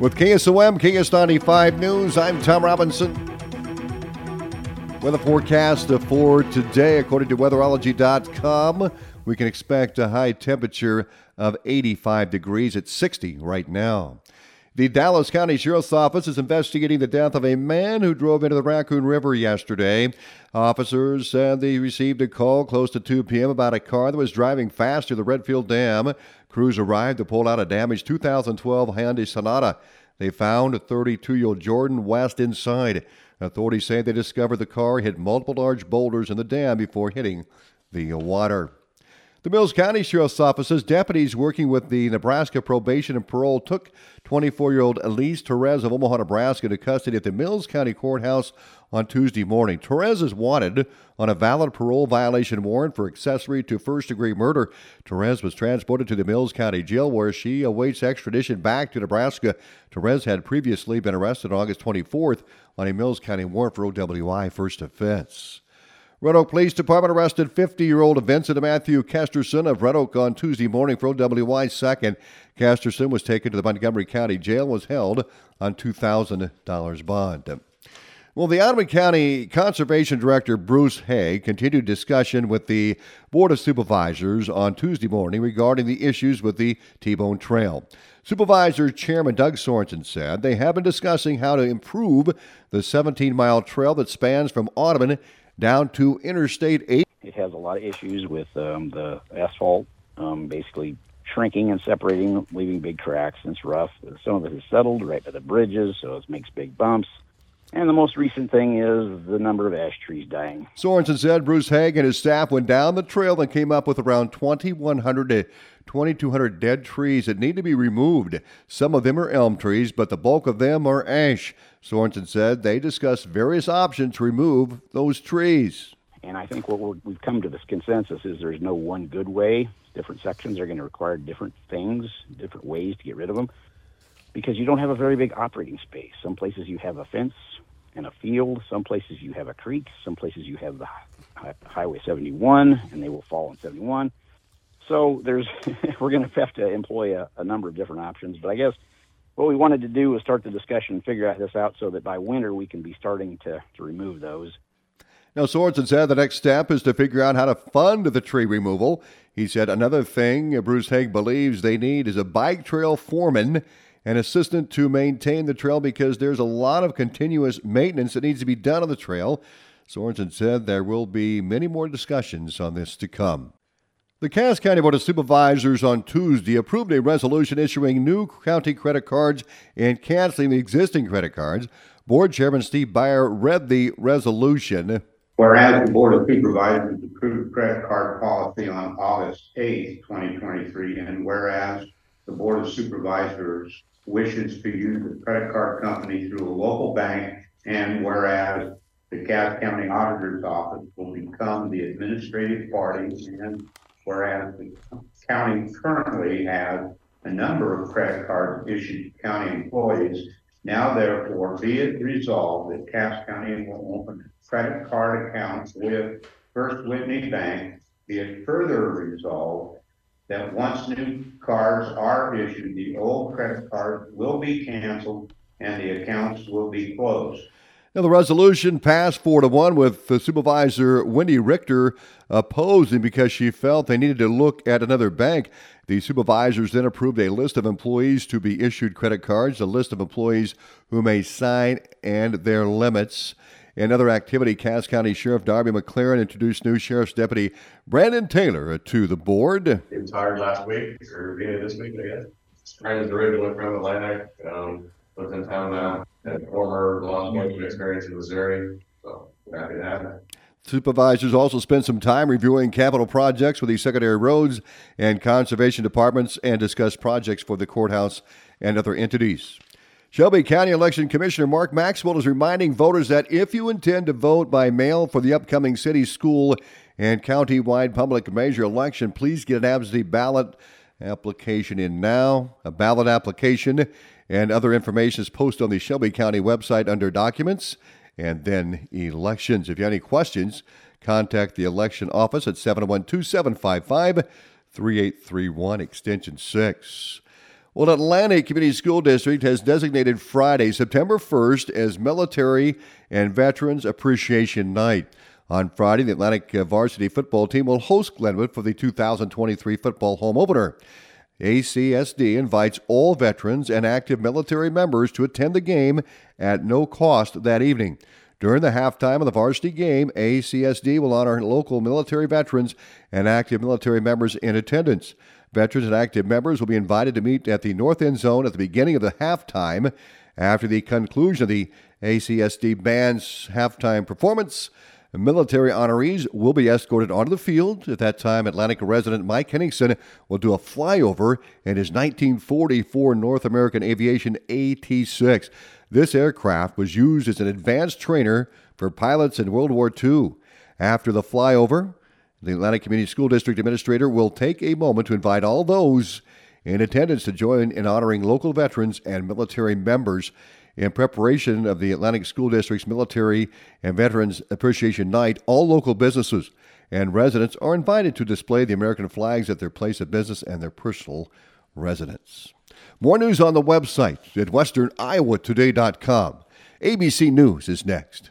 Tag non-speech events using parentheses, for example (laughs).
With KSOM, KS95 News, I'm Tom Robinson. Weather forecast for today, according to weatherology.com, we can expect a high temperature of 85 degrees at 60 right now. The Dallas County Sheriff's Office is investigating the death of a man who drove into the Raccoon River yesterday. Officers said they received a call close to 2 p.m. about a car that was driving fast to the Redfield Dam. Crews arrived to pull out a damaged 2012 Hyundai Sonata. They found 32 year old Jordan West inside. Authorities say they discovered the car hit multiple large boulders in the dam before hitting the water. The Mills County Sheriff's Office's deputies working with the Nebraska Probation and Parole took 24 year old Elise Torres of Omaha, Nebraska to custody at the Mills County Courthouse on Tuesday morning. Torres is wanted on a valid parole violation warrant for accessory to first degree murder. Torres was transported to the Mills County Jail where she awaits extradition back to Nebraska. Torres had previously been arrested August 24th on a Mills County warrant for OWI first offense. Red Oak Police Department arrested 50 year old Vincent Matthew Kesterson of Red Oak on Tuesday morning for OWI second. Kesterson was taken to the Montgomery County Jail and was held on $2,000 bond. Well, the Audubon County Conservation Director Bruce Hay continued discussion with the Board of Supervisors on Tuesday morning regarding the issues with the T Bone Trail. Supervisor Chairman Doug Sorensen said they have been discussing how to improve the 17 mile trail that spans from Audubon down to Interstate 8. It has a lot of issues with um, the asphalt um, basically shrinking and separating, leaving big cracks, and it's rough. Some of it is settled right by the bridges, so it makes big bumps. And the most recent thing is the number of ash trees dying. Sorensen said Bruce Haig and his staff went down the trail and came up with around 2,100 to 2,200 dead trees that need to be removed. Some of them are elm trees, but the bulk of them are ash. Sorensen said they discussed various options to remove those trees. And I think what we have come to this consensus is there's no one good way. Different sections are going to require different things, different ways to get rid of them, because you don't have a very big operating space. Some places you have a fence and a field. Some places you have a creek. Some places you have the Highway 71, and they will fall on 71. So there's (laughs) we're going to have to employ a, a number of different options. But I guess what we wanted to do was start the discussion and figure out this out so that by winter we can be starting to, to remove those. Now, Sorensen said the next step is to figure out how to fund the tree removal. He said another thing Bruce Haig believes they need is a bike trail foreman an assistant to maintain the trail because there's a lot of continuous maintenance that needs to be done on the trail. Sorensen said there will be many more discussions on this to come. The Cass County Board of Supervisors on Tuesday approved a resolution issuing new county credit cards and canceling the existing credit cards. Board Chairman Steve Baier read the resolution. Whereas the Board of Supervisors approved credit card policy on August 8, 2023, and whereas the Board of Supervisors wishes to use the credit card company through a local bank, and whereas the Cass County Auditor's Office will become the administrative party, and whereas the county currently has a number of credit cards issued to county employees, now therefore be it resolved that Cass County will open credit card accounts with First Whitney Bank. Be it further resolved that once new cards are issued, the old credit cards will be canceled and the accounts will be closed. Now, the resolution passed 4 to 1 with supervisor Wendy Richter opposing because she felt they needed to look at another bank. The supervisors then approved a list of employees to be issued credit cards, a list of employees who may sign, and their limits. In other activity, Cass County Sheriff Darby McLaren introduced new Sheriff's Deputy Brandon Taylor to the board. He retired last week, or beginning this week, I guess. Brandon's originally from Atlantic, um, lives in town now, had former law enforcement experience in Missouri, so happy to have him. Supervisors also spent some time reviewing capital projects with the secondary roads and conservation departments and discussed projects for the courthouse and other entities. Shelby County Election Commissioner Mark Maxwell is reminding voters that if you intend to vote by mail for the upcoming city, school, and county-wide public measure election, please get an absentee ballot application in now. A ballot application and other information is posted on the Shelby County website under Documents and then Elections. If you have any questions, contact the election office at 712 755 3831, extension 6. Well, Atlantic Community School District has designated Friday, September 1st, as Military and Veterans Appreciation Night. On Friday, the Atlantic varsity football team will host Glenwood for the 2023 football home opener. ACSD invites all veterans and active military members to attend the game at no cost that evening. During the halftime of the varsity game, ACSD will honor local military veterans and active military members in attendance. Veterans and active members will be invited to meet at the North End Zone at the beginning of the halftime. After the conclusion of the ACSD band's halftime performance, military honorees will be escorted onto the field. At that time, Atlantic resident Mike Henningsen will do a flyover in his 1944 North American Aviation AT 6. This aircraft was used as an advanced trainer for pilots in World War II. After the flyover, the Atlantic Community School District Administrator will take a moment to invite all those in attendance to join in honoring local veterans and military members. In preparation of the Atlantic School District's Military and Veterans Appreciation Night, all local businesses and residents are invited to display the American flags at their place of business and their personal residence. More news on the website at westerniowatoday.com. ABC News is next.